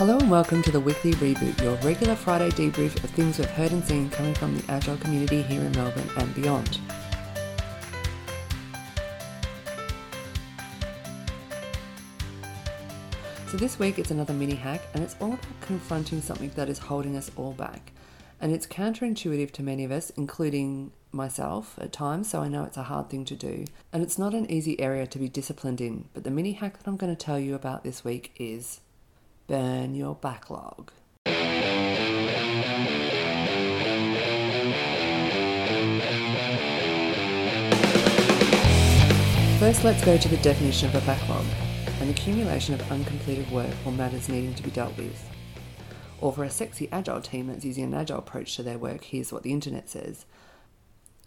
Hello and welcome to the weekly reboot, your regular Friday debrief of things we've heard and seen coming from the Agile community here in Melbourne and beyond. So, this week it's another mini hack, and it's all about confronting something that is holding us all back. And it's counterintuitive to many of us, including myself at times, so I know it's a hard thing to do. And it's not an easy area to be disciplined in, but the mini hack that I'm going to tell you about this week is burn your backlog. First, let's go to the definition of a backlog an accumulation of uncompleted work or matters needing to be dealt with. Or for a sexy agile team that's using an agile approach to their work, here's what the internet says.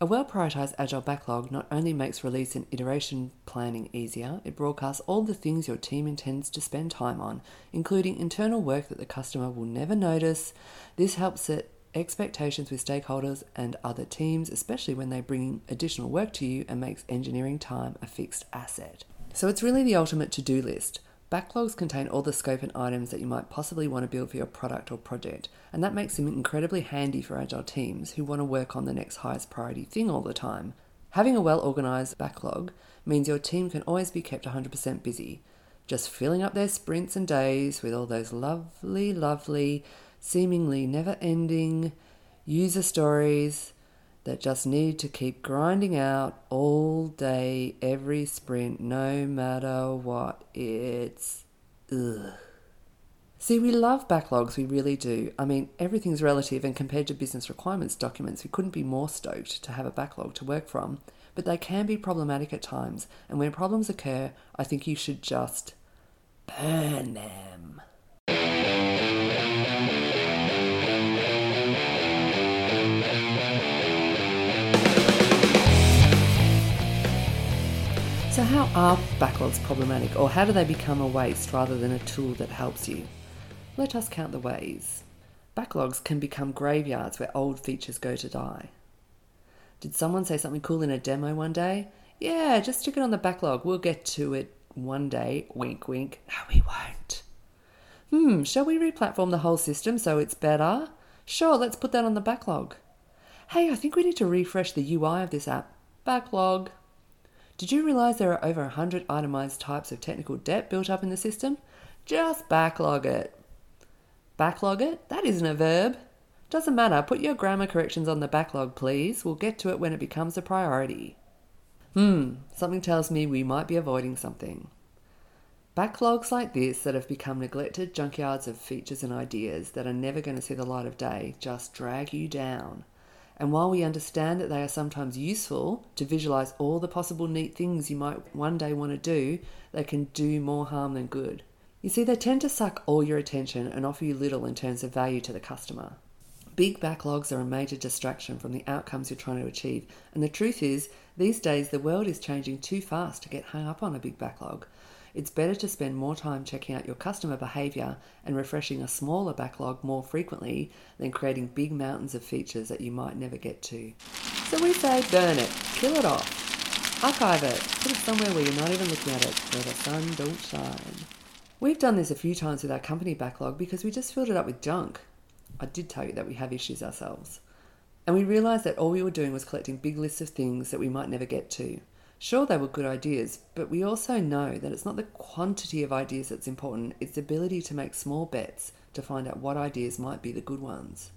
A well prioritized agile backlog not only makes release and iteration planning easier, it broadcasts all the things your team intends to spend time on, including internal work that the customer will never notice. This helps set expectations with stakeholders and other teams, especially when they bring additional work to you and makes engineering time a fixed asset. So it's really the ultimate to do list. Backlogs contain all the scope and items that you might possibly want to build for your product or project, and that makes them incredibly handy for agile teams who want to work on the next highest priority thing all the time. Having a well organized backlog means your team can always be kept 100% busy, just filling up their sprints and days with all those lovely, lovely, seemingly never ending user stories that just need to keep grinding out all day, every sprint, no matter what. It's ugh. See, we love backlogs, we really do. I mean, everything's relative, and compared to business requirements documents, we couldn't be more stoked to have a backlog to work from. But they can be problematic at times, and when problems occur, I think you should just burn them. Are backlogs problematic, or how do they become a waste rather than a tool that helps you? Let us count the ways. Backlogs can become graveyards where old features go to die. Did someone say something cool in a demo one day? Yeah, just stick it on the backlog. We'll get to it one day. Wink, wink. No, we won't. Hmm, shall we replatform the whole system so it's better? Sure, let's put that on the backlog. Hey, I think we need to refresh the UI of this app. Backlog. Did you realize there are over 100 itemized types of technical debt built up in the system? Just backlog it. Backlog it? That isn't a verb. Doesn't matter, put your grammar corrections on the backlog, please. We'll get to it when it becomes a priority. Hmm, something tells me we might be avoiding something. Backlogs like this that have become neglected junkyards of features and ideas that are never going to see the light of day just drag you down. And while we understand that they are sometimes useful to visualize all the possible neat things you might one day want to do, they can do more harm than good. You see, they tend to suck all your attention and offer you little in terms of value to the customer. Big backlogs are a major distraction from the outcomes you're trying to achieve, and the truth is, these days the world is changing too fast to get hung up on a big backlog. It's better to spend more time checking out your customer behavior and refreshing a smaller backlog more frequently than creating big mountains of features that you might never get to. So we say burn it, kill it off, archive it, put it somewhere where you're not even looking at it, where the sun don't shine. We've done this a few times with our company backlog because we just filled it up with junk. I did tell you that we have issues ourselves. And we realised that all we were doing was collecting big lists of things that we might never get to. Sure, they were good ideas, but we also know that it's not the quantity of ideas that's important, it's the ability to make small bets to find out what ideas might be the good ones.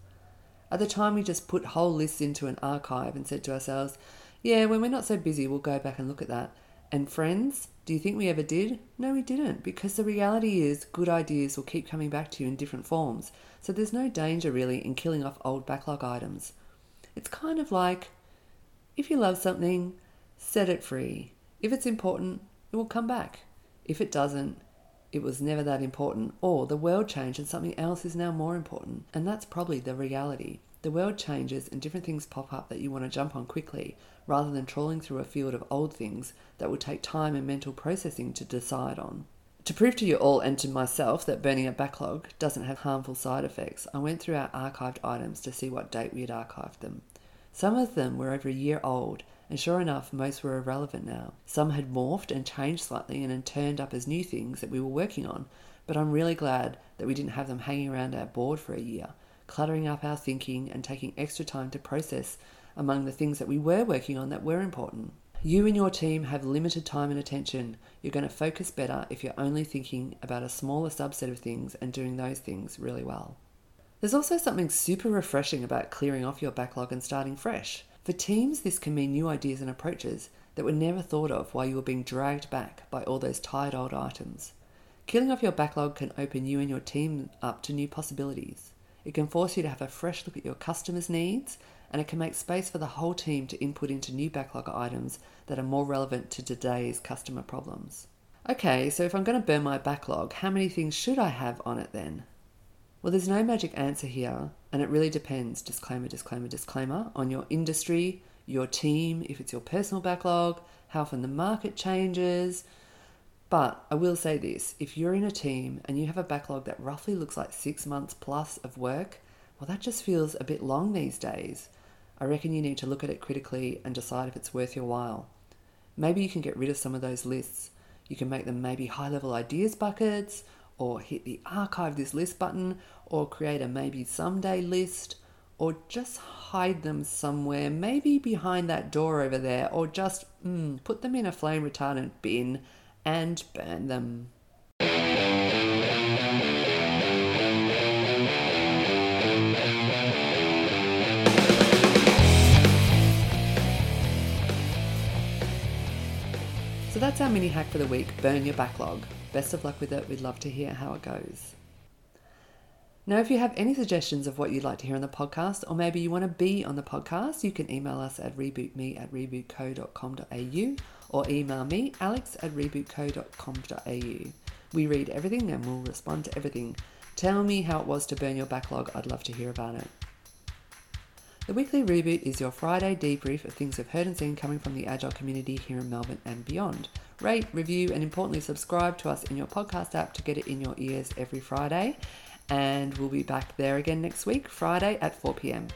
At the time, we just put whole lists into an archive and said to ourselves, yeah, when we're not so busy, we'll go back and look at that. And friends, do you think we ever did? No, we didn't, because the reality is good ideas will keep coming back to you in different forms, so there's no danger really in killing off old backlog items. It's kind of like if you love something, Set it free. If it's important, it will come back. If it doesn't, it was never that important, or the world changed and something else is now more important. And that's probably the reality. The world changes and different things pop up that you want to jump on quickly, rather than trawling through a field of old things that will take time and mental processing to decide on. To prove to you all and to myself that burning a backlog doesn't have harmful side effects, I went through our archived items to see what date we had archived them. Some of them were over a year old and sure enough, most were irrelevant now. Some had morphed and changed slightly and then turned up as new things that we were working on, but I'm really glad that we didn't have them hanging around our board for a year, cluttering up our thinking and taking extra time to process among the things that we were working on that were important. You and your team have limited time and attention. You're going to focus better if you're only thinking about a smaller subset of things and doing those things really well. There's also something super refreshing about clearing off your backlog and starting fresh. For teams, this can mean new ideas and approaches that were never thought of while you were being dragged back by all those tired old items. Killing off your backlog can open you and your team up to new possibilities. It can force you to have a fresh look at your customers' needs, and it can make space for the whole team to input into new backlog items that are more relevant to today's customer problems. Okay, so if I'm going to burn my backlog, how many things should I have on it then? Well, there's no magic answer here, and it really depends, disclaimer, disclaimer, disclaimer, on your industry, your team, if it's your personal backlog, how often the market changes, but I will say this if you're in a team and you have a backlog that roughly looks like six months plus of work, well, that just feels a bit long these days. I reckon you need to look at it critically and decide if it's worth your while. Maybe you can get rid of some of those lists. You can make them maybe high level ideas buckets, or hit the archive this list button, or create a maybe someday list, or just hide them somewhere, maybe behind that door over there, or just mm, put them in a flame retardant bin and burn them. That's our mini hack for the week burn your backlog. Best of luck with it. We'd love to hear how it goes. Now, if you have any suggestions of what you'd like to hear on the podcast, or maybe you want to be on the podcast, you can email us at rebootme at rebootco.com.au or email me, alex at rebootco.com.au. We read everything and we'll respond to everything. Tell me how it was to burn your backlog. I'd love to hear about it. The weekly reboot is your Friday debrief of things we've heard and seen coming from the Agile community here in Melbourne and beyond. Rate, review, and importantly, subscribe to us in your podcast app to get it in your ears every Friday and we'll be back there again next week, Friday at 4 pm.